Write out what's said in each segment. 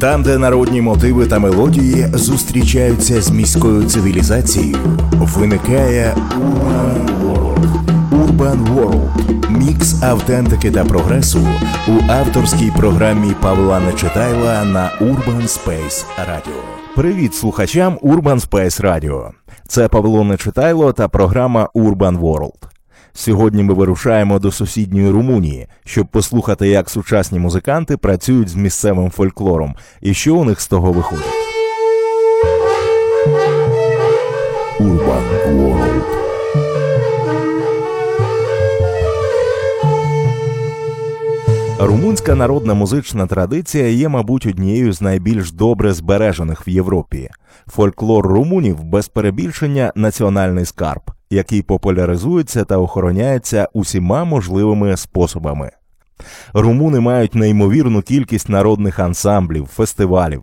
Там, де народні мотиви та мелодії зустрічаються з міською цивілізацією, виникає Urban World. Urban World – мікс автентики та прогресу у авторській програмі Павла Нечитайла на Urban Space Radio. Привіт слухачам Urban Space Radio. Це Павло Нечитайло та програма Urban World. Сьогодні ми вирушаємо до сусідньої Румунії, щоб послухати, як сучасні музиканти працюють з місцевим фольклором і що у них з того виходить. Urban World. Румунська народна музична традиція є, мабуть, однією з найбільш добре збережених в Європі. Фольклор румунів без перебільшення національний скарб, який популяризується та охороняється усіма можливими способами. Румуни мають неймовірну кількість народних ансамблів, фестивалів.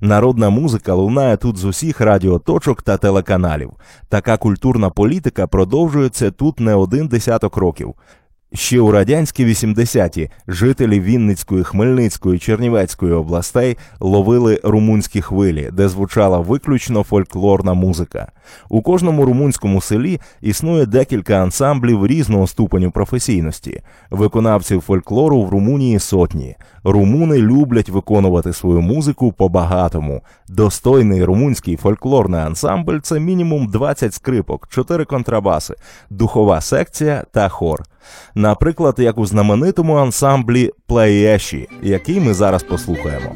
Народна музика лунає тут з усіх радіоточок та телеканалів. Така культурна політика продовжується тут не один десяток років. Ще у радянські 80-ті жителі Вінницької, Хмельницької, Чернівецької областей ловили румунські хвилі, де звучала виключно фольклорна музика. У кожному румунському селі існує декілька ансамблів різного ступеню професійності. Виконавців фольклору в Румунії сотні. Румуни люблять виконувати свою музику по-багатому. Достойний румунський фольклорний ансамбль це мінімум 20 скрипок, 4 контрабаси, духова секція та хор. Наприклад, як у знаменитому ансамблі Плеєші, який ми зараз послухаємо.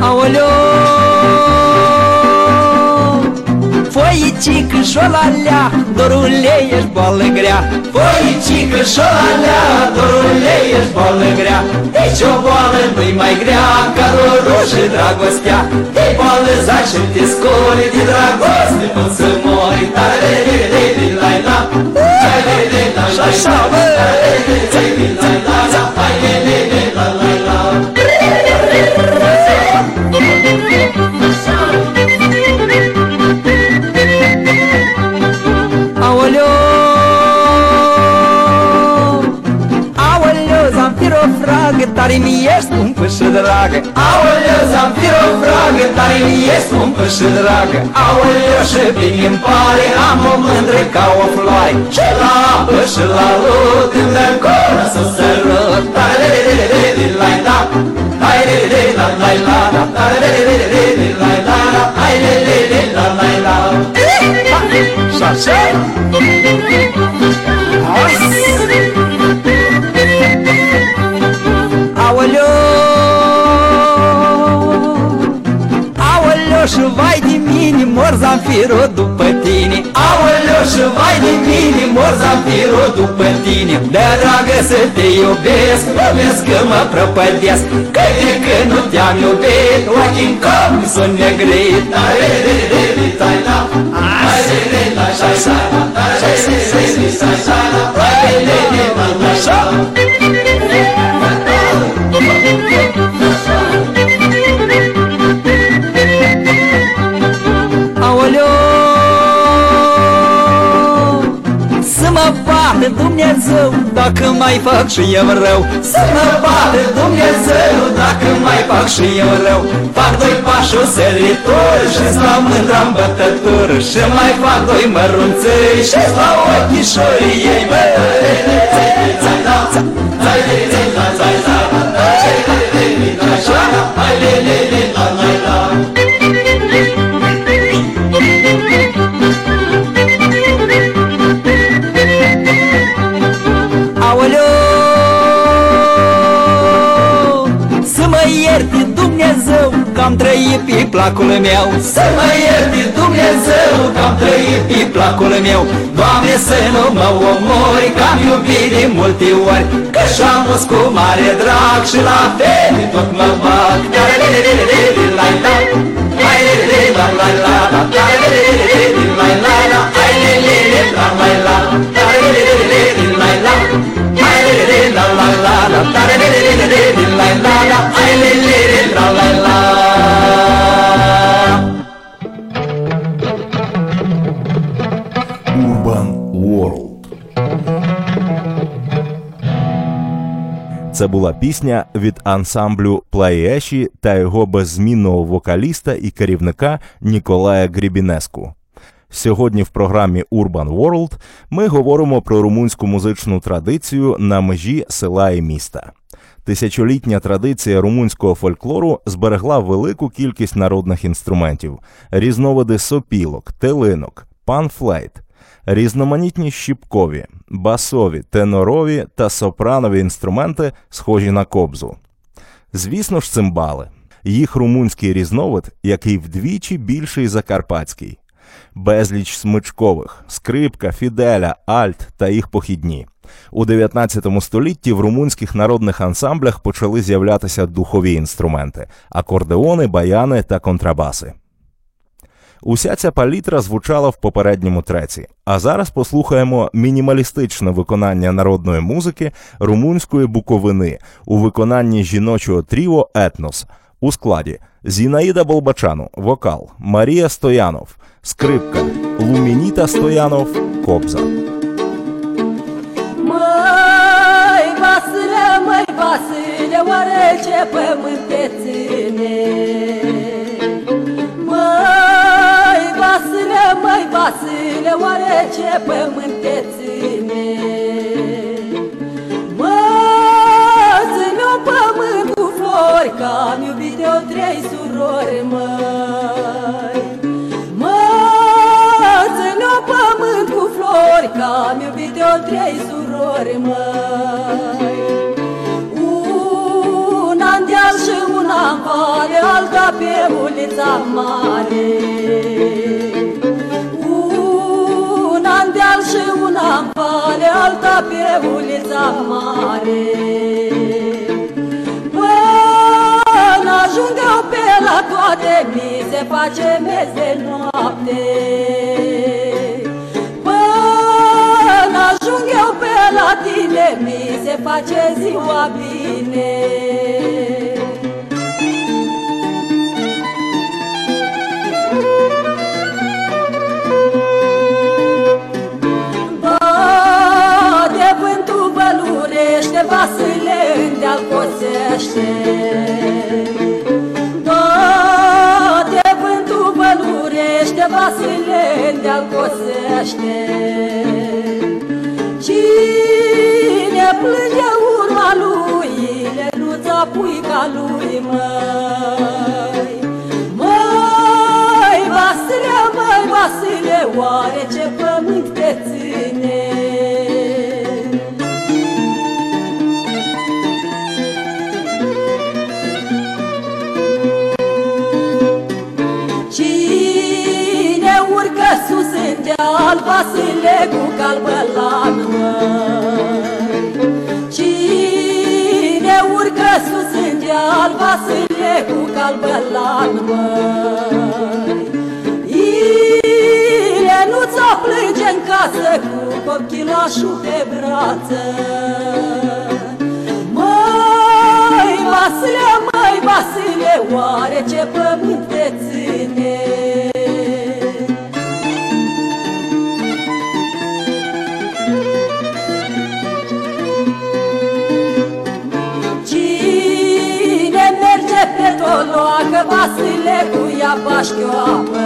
Aolhou Полічіка, шолаля, дорулеєш болегря. Полічіка, шолаля, дорулеєш болегря. Ти чоболе, ну й майгря, кароруши драгостя. Ти поле зачепті скорі, ті драгости по зимой. Та лі-лі-лі-лі, лайна, та лі-лі-лі, лайна, та лі-лі-лі, лайна, та лі-лі-лі, лайна, tare mi e scumpă și dragă. Aoleu, Zamfiro fragă, tare mi e scumpă și dragă. Aoleu, și bine îmi pare, am o mândră ca o floare. Și la apă și la lut, când îmi coră să se râd Tare de de de de la la Hai de de la la la la Tare de de de de la la la Hai de de de la la la Și așa Aoleu Mor Zamfiro după tine. Aoleu și vai de mine Mor Zamfiro după tine. De dragă să te iubesc Promesc că mă prăpădesc. Că de când nu te-am iubit Ochii-n cam sunt negrit Tare de de de tai la. Hai de de la șai sa Tare de de de sai sa Hai de de de la la șa mă bată Dumnezeu Dacă mai fac și eu rău. Să mă bată Dumnezeu Dacă mai fac și eu rău. Fac doi pași o săritură Și-ți la mândra în bătătură Și mai fac doi mărunțări Și-ți la ochișorii placul meu. Să mă ierte Dumnezeu Că am trăit pe placul meu. Doamne să nu mă omori Că am iubit de multe ori. Că și-am mus cu mare drag Și la fel tot mă bag. Hai la la la la Hai la la la Hai la la la la la Це була пісня від ансамблю Плаєші та його беззмінного вокаліста і керівника Ніколая Грібінеску. Сьогодні в програмі Urban World ми говоримо про румунську музичну традицію на межі села і міста. Тисячолітня традиція румунського фольклору зберегла велику кількість народних інструментів, різновиди сопілок, телинок, панфлейт, різноманітні щіпкові, басові, тенорові та сопранові інструменти, схожі на кобзу. Звісно ж, цимбали. Їх румунський різновид, який вдвічі більший за карпатський, безліч смичкових, скрипка, фіделя, альт та їх похідні. У 19 столітті в румунських народних ансамблях почали з'являтися духові інструменти акордеони, баяни та контрабаси. Уся ця палітра звучала в попередньому треці. А зараз послухаємо мінімалістичне виконання народної музики румунської буковини у виконанні жіночого тріо Етнос у складі Зінаїда Болбачану, вокал, Марія Стоянов, скрипка, Лумініта Стоянов, Кобза. Vasile, măi, Vasile, oare ce măi, Vasile, oare ce pământ te ține? Mă, ține un pământ cu flori, că am iubit eu trei surori, măi. Mă, ține un pământ cu flori, că am iubit eu trei surori, măi. Una în deal și una în vale, alta pe ulița mare. Și una în vale, alta pe ulița mare. Până ajung eu pe la toate, mi se face mez de noapte. Până ajung eu pe la tine, mi se face ziua bine. Vasile îndeal cosește. Bate vântul bălurește, Vasile îndeal cosește. Cine plânge urma lui, Lenuța puica lui, măi. Măi, Vasile, măi, Vasile, oare ce pământ te ține? Sus în deal, Vasile cu calbălan, măi. Cine urcă sus în deal, Vasile cu calbălan, măi. Ile nu ți-o plânge în casă cu copchilașul pe brață. Măi, Vasile, măi, Vasile, oare ce pământ te ține? Merge pe toloacă, Vasile cu ea bașchioapă.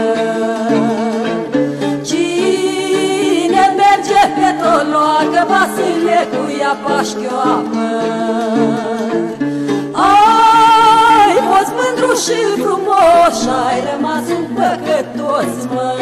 Cine merge pe toloacă, Vasile cu ea bașchioapă. Ai fost mândru și frumos și ai rămas un păcătos, măi.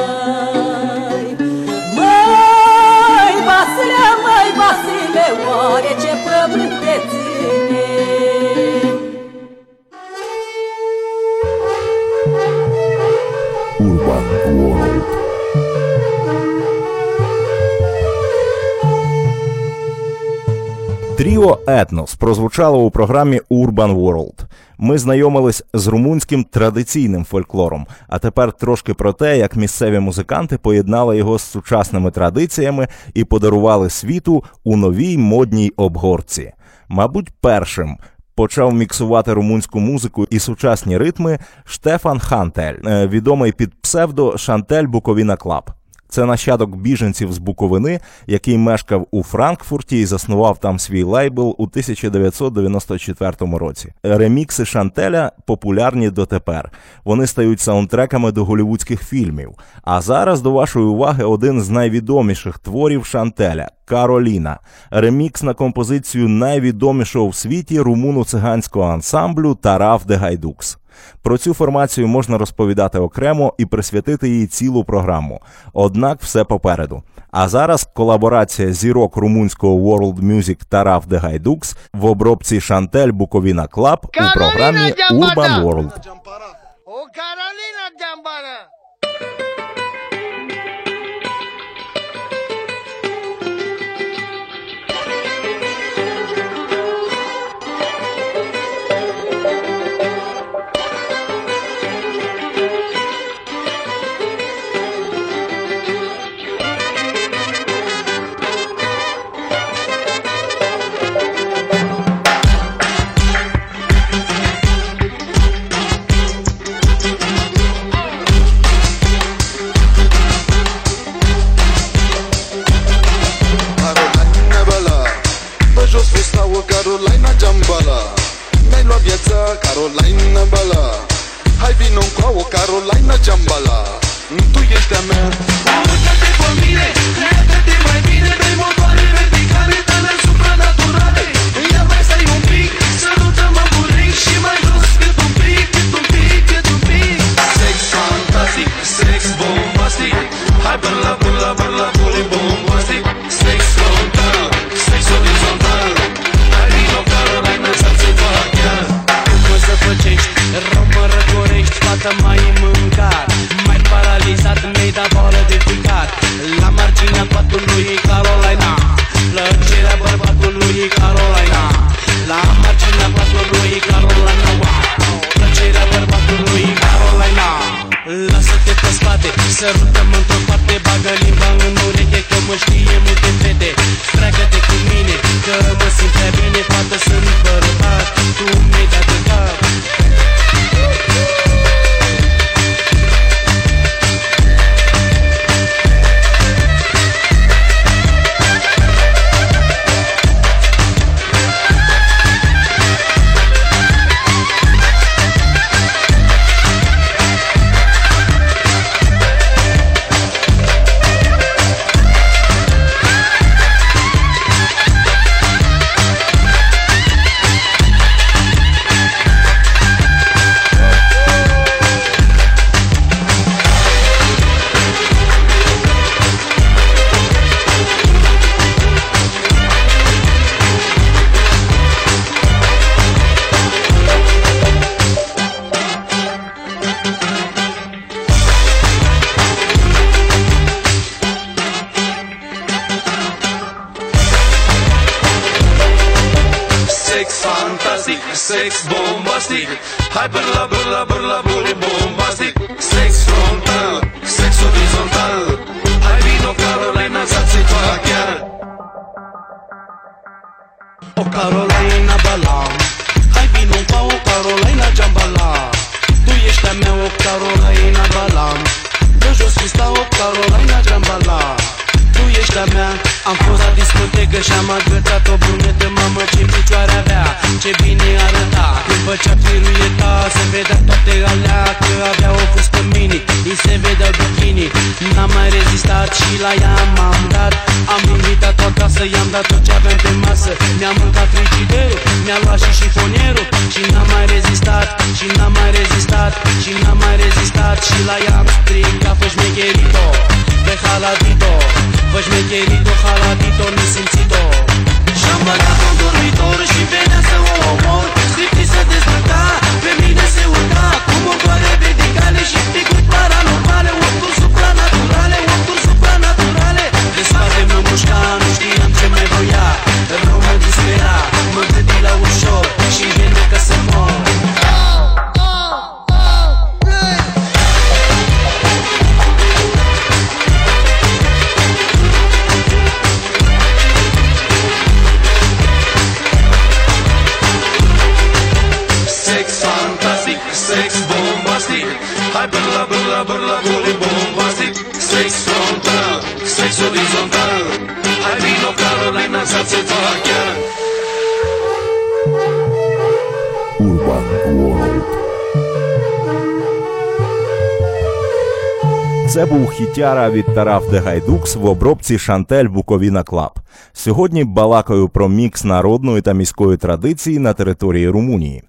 Тріо Етнос прозвучало у програмі Urban World. Ми знайомились з румунським традиційним фольклором, а тепер трошки про те, як місцеві музиканти поєднали його з сучасними традиціями і подарували світу у новій модній обгорці. Мабуть, першим почав міксувати румунську музику і сучасні ритми Штефан Хантель, е, відомий під псевдо Шантель Буковіна Клаб. Це нащадок біженців з Буковини, який мешкав у Франкфурті і заснував там свій лейбл у 1994 році. Ремікси Шантеля популярні дотепер. Вони стають саундтреками до голівудських фільмів. А зараз до вашої уваги один з найвідоміших творів Шантеля Кароліна, ремікс на композицію найвідомішого в світі румуно-циганського ансамблю Тараф де Гайдукс. Про цю формацію можна розповідати окремо і присвятити їй цілу програму. Однак все попереду. А зараз колаборація зірок румунського World Music Тараф де Гайдукс в обробці Шантель Буковіна Клаб у програмі Urban World. О, Кароліна Gambara! Carolina Bala. Hai vino cu o Carolina Jambala Tu ești a mea. Uită-te pe mine, crede-te mai bine Sex fantastic, sex bombastic. Hai până la, până la, până la buri bombastic. Sex frontal, sex orizontal Hai vino Carolina să-ți fac chiar. O Carolina Balam. Hai vino ca o Carolina Jambala Tu ești a mea o Carolina Balam. Pe jos mi stau o Carolina Jambala Tu ești a mea. Am fost la discotecă și am agățat o brunetă Mamă ce picioare avea. Ce bine arăta. Când făcea pirueta Se vedea toate alea Că avea o fuscă mini. Îi se vedea bikini. N-am mai rezistat și la ea m-am dat. Am invitat-o acasă I-am dat tot ce aveam pe masă. Mi-am mâncat frigiderul Mi-a luat și șifonierul. Și n-am mai rezistat Și n-am mai rezistat Și n-am mai rezistat. Și la ea am strigat Fă șmecherito Δεν χαλά τη δό. Βασμε και λίγο χαλά τη δόμηση. Σαν παράδειγμα το δείτε. Хітяра від Тараф де Гайдукс в обробці Шантель Буковіна Клаб. Сьогодні балакаю про мікс народної та міської традиції на території Румунії.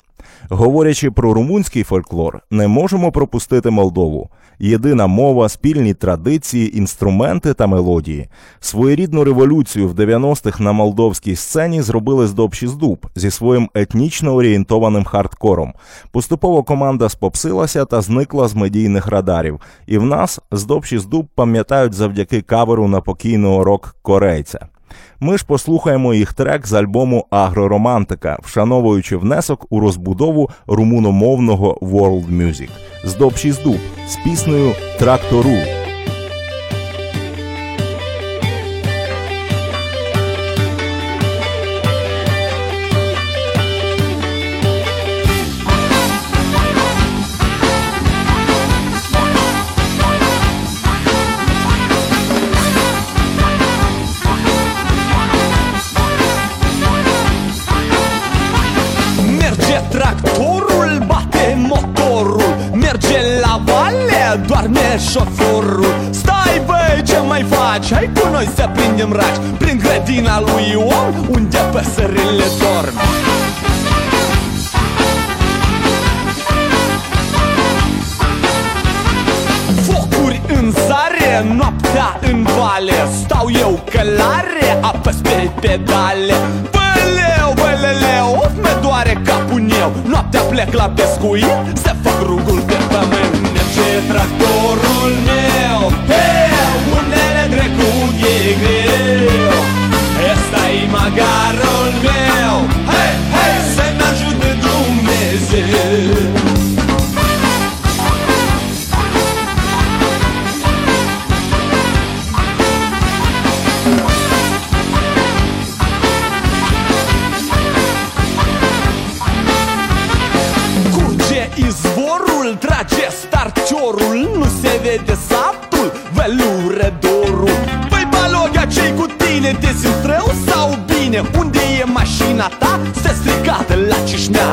Говорячи про румунський фольклор, не можемо пропустити Молдову. Єдина мова, спільні традиції, інструменти та мелодії. Своєрідну революцію в 90-х на молдовській сцені зробили з Дуб зі своїм етнічно орієнтованим хардкором. Поступово команда спопсилася та зникла з медійних радарів. І в нас з Дуб пам'ятають завдяки каверу на покійного рок корейця. Ми ж послухаємо їх трек з альбому Агроромантика, вшановуючи внесок у розбудову румуномовного World Music. З Доб Дуб з піснею Трактору. Vale, doarme șoforul Stai băi, ce mai faci? Hai cu noi să prindem raci. Prin grădina lui Ion, unde păsările dorm. Focuri în sare, noaptea în vale. Stau eu călare, apăs pe pedale. Băleu, băleleu, of me doare capul meu. Noaptea plec la pescuit, să fac rugul pe pământ. Merge tractorul trage starciorul Nu se vede saptul, velure dorul Păi balogea ce cu tine, te simți rău sau bine? Unde e mașina ta? Se stricată la Cișnea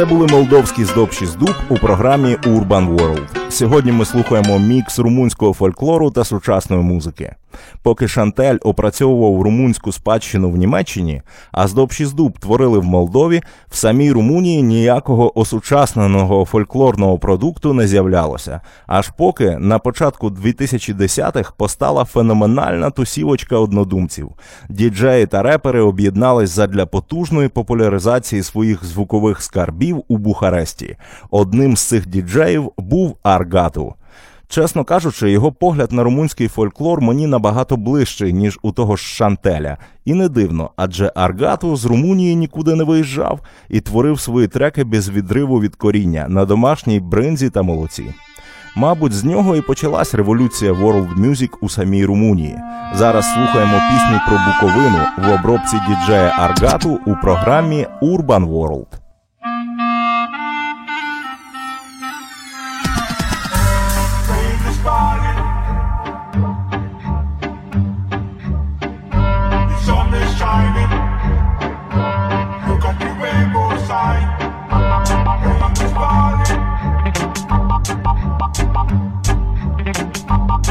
Це були молдовські здобші з дуб у програмі Urban World. Сьогодні ми слухаємо мікс румунського фольклору та сучасної музики. Поки Шантель опрацьовував румунську спадщину в Німеччині, а здобші з дуб творили в Молдові, в самій Румунії ніякого осучасненого фольклорного продукту не з'являлося. Аж поки на початку 2010-х постала феноменальна тусівочка однодумців. Діджеї та репери об'єднались задля потужної популяризації своїх звукових скарбів у Бухаресті. Одним з цих діджеїв був Аргату. Чесно кажучи, його погляд на румунський фольклор мені набагато ближчий, ніж у того ж Шантеля. І не дивно, адже Аргату з Румунії нікуди не виїжджав і творив свої треки без відриву від коріння на домашній бринзі та молоці. Мабуть, з нього і почалась революція World Music у самій Румунії. Зараз слухаємо пісні про Буковину в обробці діджея Аргату у програмі Urban World.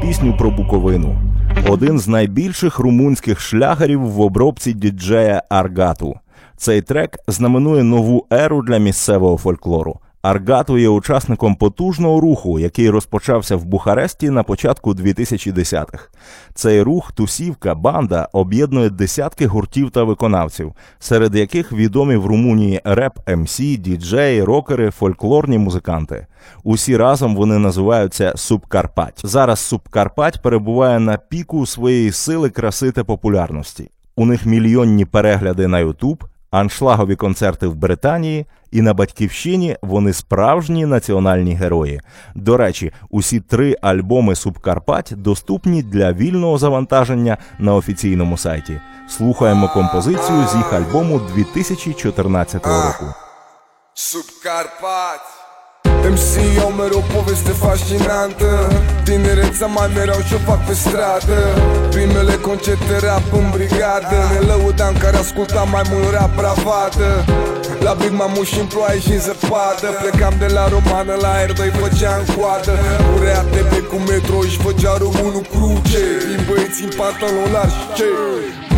пісню про Буковину. Один з найбільших румунських шлягерів в обробці діджея Аргату. Цей трек знаменує нову еру для місцевого фольклору. Аргату є учасником потужного руху, який розпочався в Бухаресті на початку 2010-х. Цей рух Тусівка банда об'єднує десятки гуртів та виконавців, серед яких відомі в Румунії реп МС, діджеї, рокери, фольклорні музиканти. Усі разом вони називаються Субкарпать. Зараз Субкарпать перебуває на піку своєї сили, краси та популярності. У них мільйонні перегляди на Ютуб, аншлагові концерти в Британії, і на батьківщині вони справжні національні герої. До речі, усі три альбоми Субкарпать доступні для вільного завантаження на офіційному сайті. Слухаємо композицію з їх альбому 2014 року. Subcarpați MC au mereu poveste fascinantă. Tinereța mai mereu ce fac pe stradă. Primele concerte rap în brigadă. Ne lăudam care ascultam mai mult rap bravadă La Big Mamu și în ploaie și în zăpadă. Plecam de la romană la R2 făceam coadă. Urea TB cu metro și făcea românul cruce. Din băieți în pantaloni largi ce?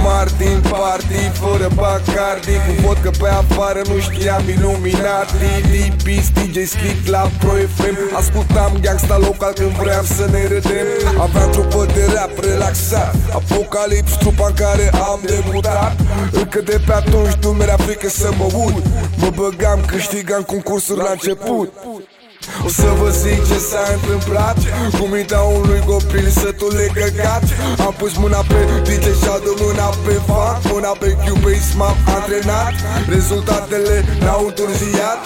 Martin Party fără Bacardi Cu vodcă pe afară nu știam Illuminati Lipis, DJ Slick la Pro FM Ascultam gangsta local când vreau să ne râdem. Aveam trupă de rap relaxat. Apocalips, trupa în care am debutat. Încă de pe atunci nu mi-era frică să mă ud Mă băgam, câștigam concursuri la început o să vă zic ce s-a întâmplat. Cu mintea unui copil sătul e căcat. Am pus mâna pe DJ și adă mâna pe fan Mâna pe Cubase m-am antrenat. Rezultatele n-au întârziat.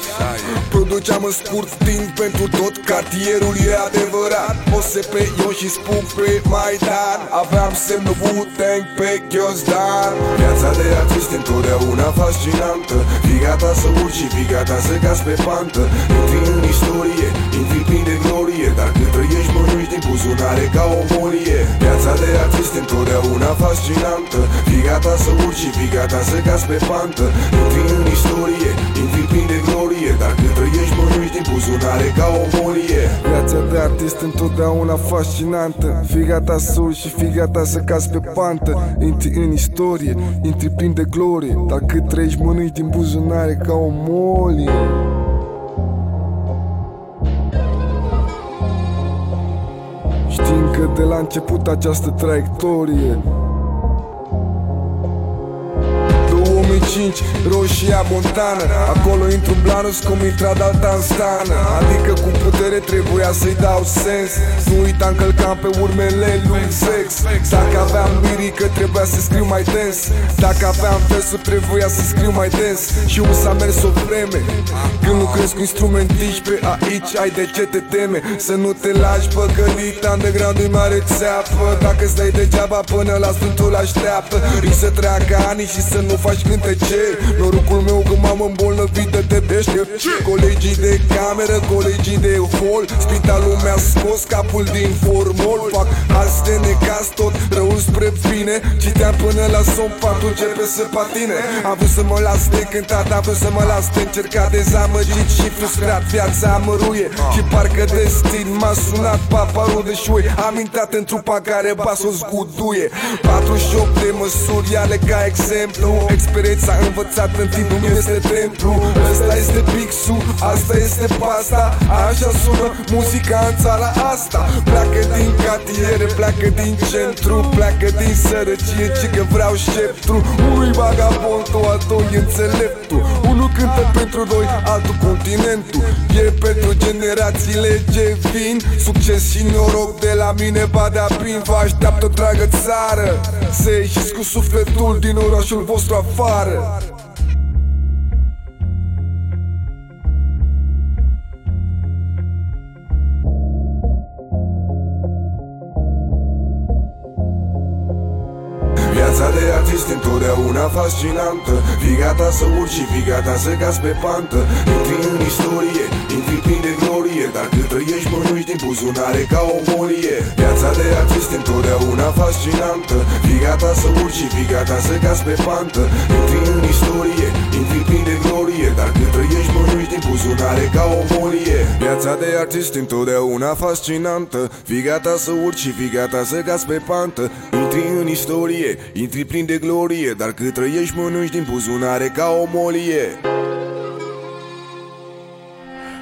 Produceam în scurt timp pentru tot. Cartierul e adevărat. OSP, eu și Spuc pe Maidan. Aveam semnul Wu-Tang pe ghiozdan. Viața de artist întotdeauna fascinantă. Fii gata să urci și fii gata să cazi pe pantă. Intri în istorie, intri plin de glorie Dar cât trăiești mănânci din buzunare ca o molie. Viața de artist întotdeauna fascinantă. Fii gata să urci și fii gata să cazi pe pantă. Intri în istorie, intri plin de glorie Dar cât trăiești mănânci din buzunare ca o molie. Viața de artist întotdeauna fascinantă. Fii gata să urci și fii gata să cazi pe pantă. Intri în istorie, intri plin de glorie. Dar cât trăiești mănânci din buzunare ca o molie Știm că de la început această traiectorie. 2005, Roșia Montană Acolo intru în Blanus cum intra Dalta în stană. Adică cu putere trebuia să-i dau sens. Nu uita încălcam pe urmele lui sex. Dacă aveam lirică trebuia să scriu mai dens. Dacă aveam versuri trebuia să scriu mai dens. Și un s-a mers o vreme. Când lucrezi cu instrumentiști pe aici Ai de ce te teme. Să nu te lași păcălit Underground e mare țeapă. Dacă stai degeaba până la Sfântul așteaptă. Risc să treacă ani și să nu faci cântece. Norocul meu că m-am îmbolnăvit de tebește Colegii de cameră, colegii de hol. Spitalul mi-a scos capul din formol. Fac azi de necaz tot răul spre bine Citeam până la somn, fatul începe să patine. Am vrut să mă las de cântat, am vrut să mă las de încercat. Dezamăgit și frustrat, viața măruie Și parcă destin m-a sunat paparul de șui Am intrat în trupa care basul zguduie. 48 de măsuri, ale ca exemplu. Experiența învățată în timp nu este templu. Ăsta este pixul, asta este pasta. Așa sună muzica în țara asta. Pleacă din cartiere, pleacă din centru Pleacă din sărăcie, ci că vreau șeptru. Unui vagabond, a doi înțeleptul. Unul cântă pentru doi, altul continentul. E pentru generațiile ce vin. Succes și noroc de la mine va de prin Vă așteaptă o dragă țară. Să ieșiți cu sufletul din orașul vostru afară artist întotdeauna fascinantă Fii gata să urci și fii gata să cazi pe pantă. Intri în istorie, intri plin de glorie Dar cât trăiești mănânci din buzunare ca o molie. Viața de artist întotdeauna fascinantă Fii gata să urci și fii gata să cazi pe pantă. Intri în istorie, intri plin de glorie Dar Dar când trăiești mănânci din buzunare ca o molie Viața de artist întotdeauna fascinantă Fii gata să urci și fii gata să cazi pe pantă Intri în istorie, intri plin de glorie Dar cât trăiești mănânci din buzunare ca o molie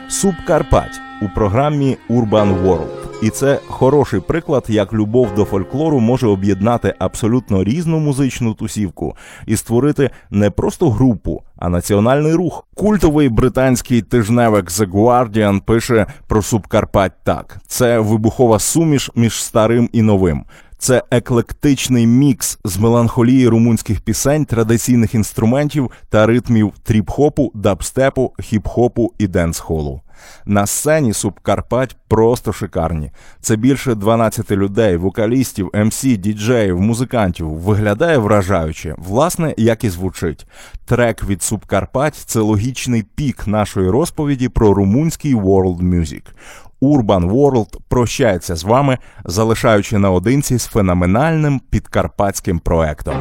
Субкарпать у програмі Urban World. І це хороший приклад, як любов до фольклору може об'єднати абсолютно різну музичну тусівку і створити не просто групу, а національний рух. Культовий британський тижневик The Guardian пише про Субкарпать так: це вибухова суміш між старим і новим. Це еклектичний мікс з меланхолії румунських пісень, традиційних інструментів та ритмів тріп-хопу, дабстепу, хіп-хопу і денс-холу. На сцені Субкарпать просто шикарні. Це більше 12 людей, вокалістів, МС, діджеїв, музикантів. Виглядає вражаюче, власне, як і звучить. Трек від Субкарпать це логічний пік нашої розповіді про румунський world music. Urban World прощається з вами, залишаючи наодинці з феноменальним підкарпатським проектом.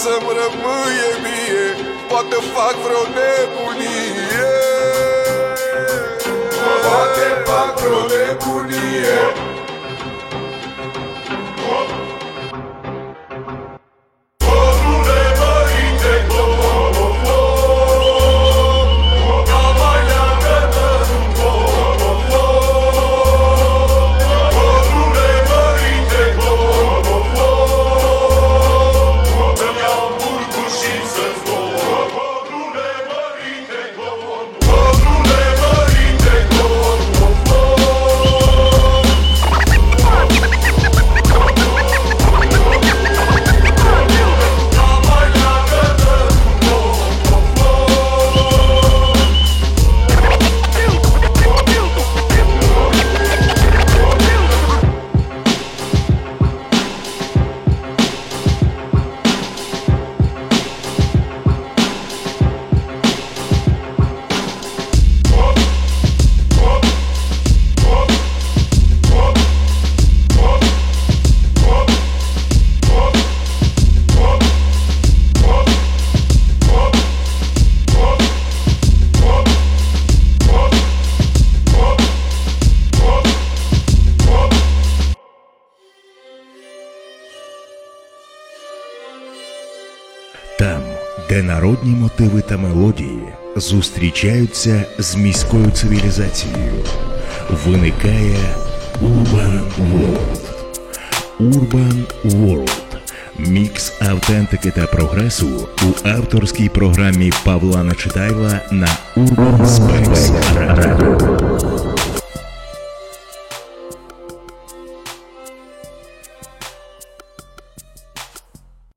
Să-mi rămâie mie Poate fac vreo nebunie. Poate fac vreo nebunie мотиви та мелодії зустрічаються з міською цивілізацією, виникає Urban World. Urban World. Мікс автентики та прогресу у авторській програмі Павла Начитайла на Urban Space Radio.